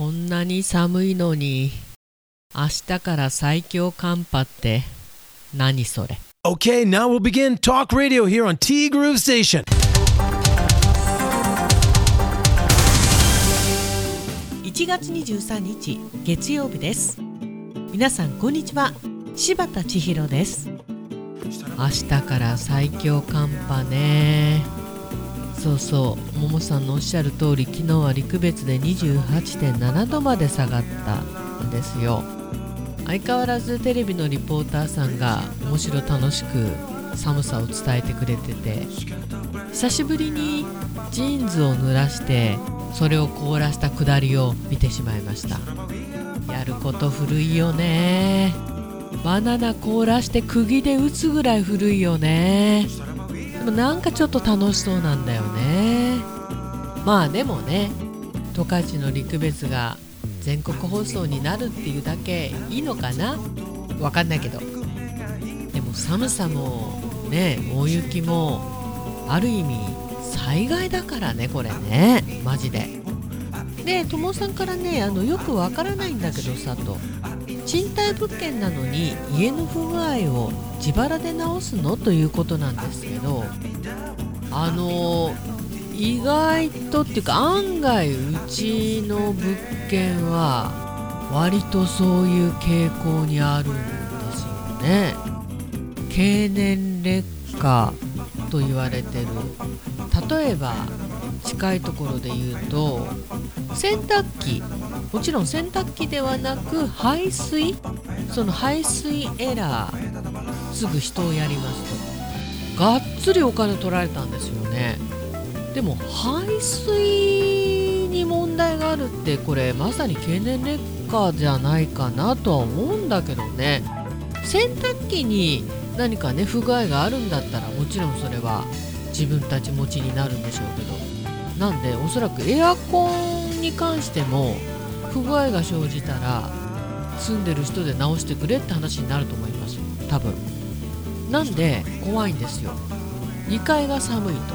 こんなに寒いのに明日から最強寒波って何それ？Okay, now we'll begin Talk Radio here on T Groove Station. 1月23日月曜日です。皆さんこんにちは。柴田千尋です。明日から最強寒波ねそうそうももさんのおっしゃる通り昨日は陸別で28.7度まで下がったんですよ。相変わらずテレビのリポーターさんが面白楽しく寒さを伝えてくれてて久しぶりにジーンズを濡らしてそれを凍らしたくだりを見てしまいました。やること古いよね。バナナ凍らして釘で打つぐらい古いよね。でもなんかちょっと楽しそうなんだよね。まあでもね十勝の陸別が全国放送になるっていうだけいいのかな？わかんないけど。でも寒さもね大雪もある意味災害だからねこれね。マジで。で友さんからねあのよくわからないんだけどさと。賃貸物件なのに家の不具合を自腹で直すの？ということなんですけどあの意外とっていうか案外うちの物件は割とそういう傾向にあるんですよね。経年劣化と言われてる。例えば近いところで言うと洗濯機もちろん洗濯機ではなく排水その排水エラーすぐ人をやりますと。がっつりお金取られたんですよね。でも排水に問題があるってこれまさに経年劣化じゃないかなとは思うんだけどね。洗濯機に何かね不具合があるんだったらもちろんそれは自分たち持ちになるんでしょうけどなんでおそらくエアコンに関しても不具合が生じたら住んでる人で直してくれって話になると思います。多分。なんで怖いんですよ。2階が寒いと。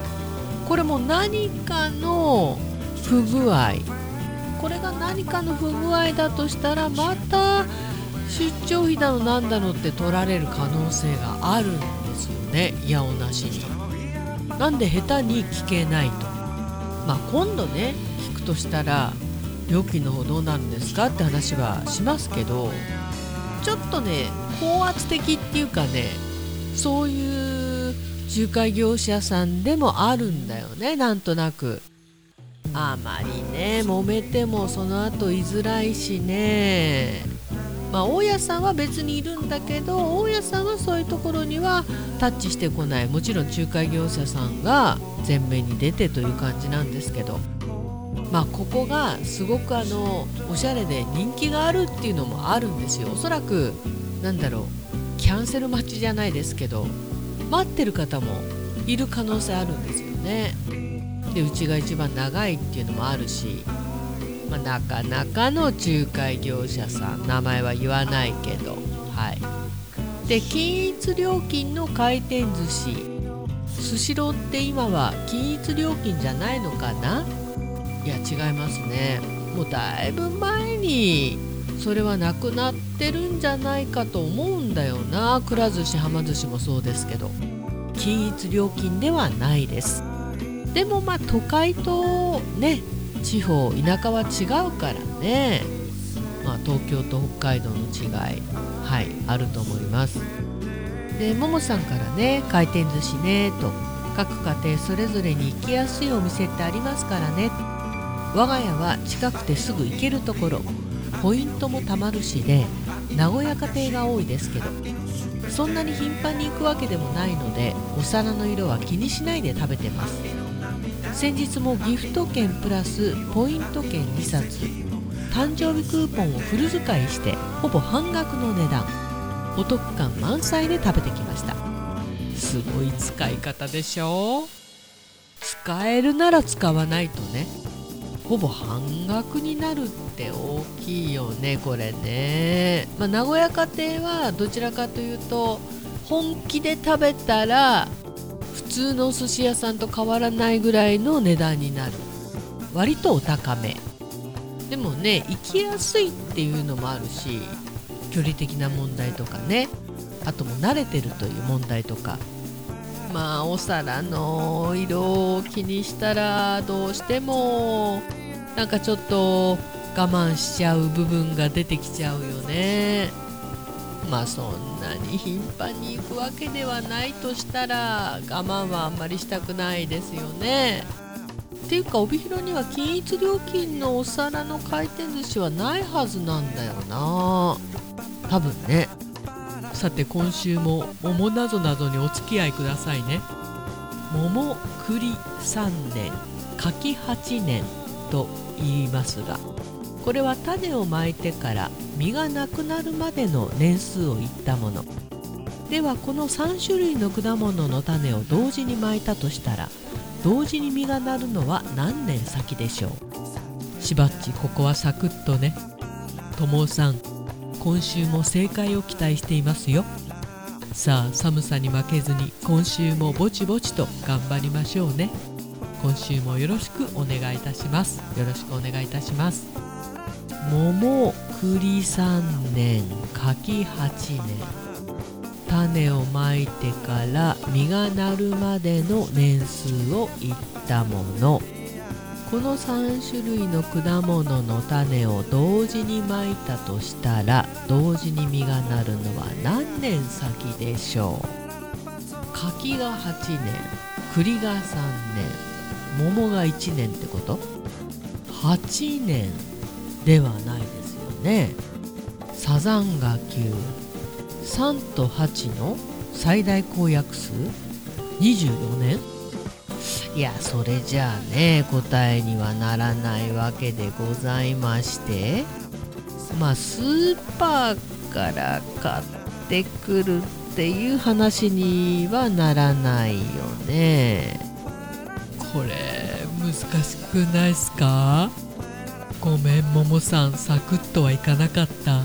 これも何かの不具合。これが何かの不具合だとしたらまた出張費だのなんだのって取られる可能性があるんですよね。いやおなしになんで下手に聞けないと。まあ今度ね聞くとしたら料金の方どうなるんですかって話はしますけどちょっとね高圧的っていうかねそういう仲介業者さんでもあるんだよねなんとなく。あまりね揉めてもその後居づらいしね。まあ大家さんは別にいるんだけど大家さんはそういうところにはタッチしてこない。もちろん仲介業者さんが前面に出てという感じなんですけど。まあここがすごくあのおしゃれで人気があるっていうのもあるんですよ。おそらくなんだろうキャンセル待ちじゃないですけど待ってる方もいる可能性あるんですよね。でうちが一番長いっていうのもあるし、まあ、なかなかの仲介業者さん名前は言わないけど。はい。で均一料金の回転寿司。スシローって今は均一料金じゃないのかな？いや違いますね。もうだいぶ前にそれはなくなってるんじゃないかと思うんだよな。くら寿司はま寿司もそうですけど。均一料金ではないです。でもまあ都会とね地方田舎は違うからね、まあ、東京と北海道の違い。はいあると思います。でももさんからね回転寿司ねと。各家庭それぞれに行きやすいお店ってありますからね。我が家は近くてすぐ行けるところ。ポイントもたまるしで名古屋家庭が多いですけど。そんなに頻繁に行くわけでもないのでお皿の色は気にしないで食べてます。先日もギフト券プラスポイント券2冊誕生日クーポンをフル使いしてほぼ半額の値段お得感満載で食べてきました。すごい使い方でしょ？使えるなら使わないとね。ほぼ半額になるって大きいよねこれね、まあ、名古屋家庭はどちらかというと本気で食べたら通のお寿司屋さんと変わらないぐらいの値段になる。割とお高め。でもね行きやすいっていうのもあるし距離的な問題とかね。あとも慣れてるという問題とか。まあお皿の色を気にしたらどうしてもなんかちょっと我慢しちゃう部分が出てきちゃうよね。まあそんなに頻繁に行くわけではないとしたら我慢はあんまりしたくないですよね。っていうか帯広には均一料金のお皿の回転寿司はないはずなんだよな。多分ね。さて今週も桃なぞなぞにお付き合いくださいね。桃栗3年柿8年と言いますが。これは種をまいてから実がなくなるまでの年数を言ったもの。ではこの3種類の果物の種を同時にまいたとしたら同時に実がなるのは何年先でしょう？しばっちここはサクッとね。ともさん今週も正解を期待していますよ。さあ寒さに負けずに今週もぼちぼちと頑張りましょうね。今週もよろしくお願いいたします。よろしくお願いいたします。桃栗3年柿8年。種をまいてから実がなるまでの年数を言ったもの。この3種類の果物の種を同時にまいたとしたら同時に実がなるのは何年先でしょう？柿が8年栗が3年桃が1年ってこと？8年。ではないですよね。サザンが93と8の最大公約数24年いやそれじゃあね答えにはならないわけでございましてまあスーパーから買ってくるっていう話にはならないよね。これ難しくないっすか？ごめんももさんサクッとはいかなかった。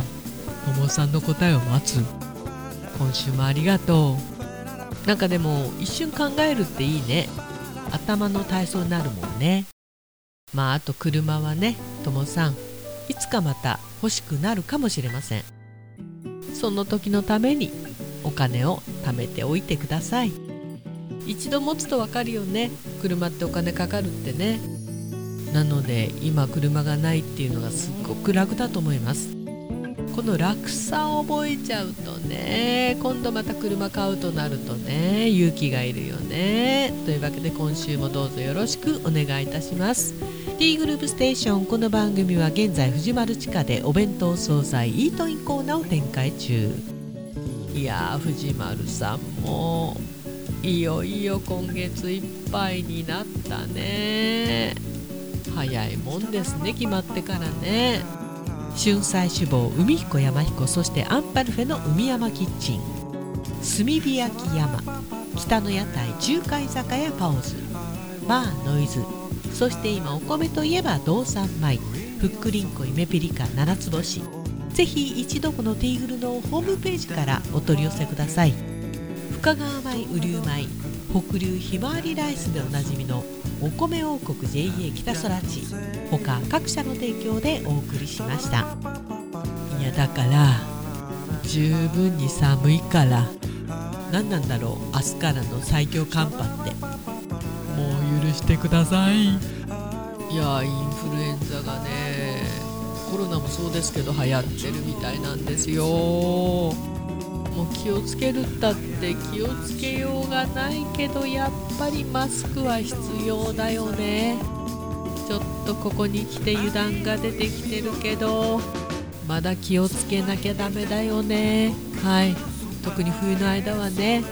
ももさんの答えを待つ。今週もありがとう。なんかでも一瞬考えるっていいね。頭の体操になるもんね。まああと車はねともさん。いつかまた欲しくなるかもしれません。その時のためにお金を貯めておいてください。一度持つとわかるよね。車ってお金かかるってね。なので今車がないっていうのがすっごく楽だと思います。この楽さを覚えちゃうとね今度また車買うとなるとね勇気がいるよね。というわけで今週もどうぞよろしくお願いいたします。T グループステーションこの番組は現在藤丸地下でお弁当惣菜イートインコーナーを展開中。いやー藤丸さんもいよいよ今月いっぱいになったね。早いもんですね決まってからね。春菜志望海彦山彦そしてアンパルフェの海山キッチン。炭火焼き山北の屋台中華居酒屋パオズ。バーノイズ。そして今お米といえば道産米。ふっくりんこイメピリカ七つ星。ぜひ一度このティーグルのホームページからお取り寄せください。深川米雨竜米。北流ひまわりライスでおなじみのお米王国 JA 北空地他各社の提供でお送りしました。いやだから十分に寒いから。何なんだろう明日からの最強寒波って。もう許してください。いやインフルエンザがねコロナもそうですけど流行ってるみたいなんですよも気をつけるったって気をつけようがないけどやっぱりマスクは必要だよね。ちょっとここに来て油断が出てきてるけどまだ気をつけなきゃダメだよね。はい。特に冬の間はね。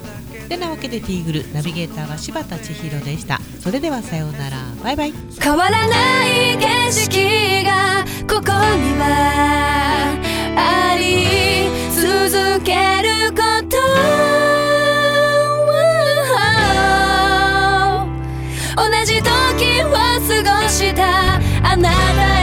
てなわけでティーグルナビゲーターは柴田千尋でした。それではさようなら。バイバイ。変わらない景色がここにはあり続けること。同じ時は過ごした。あなた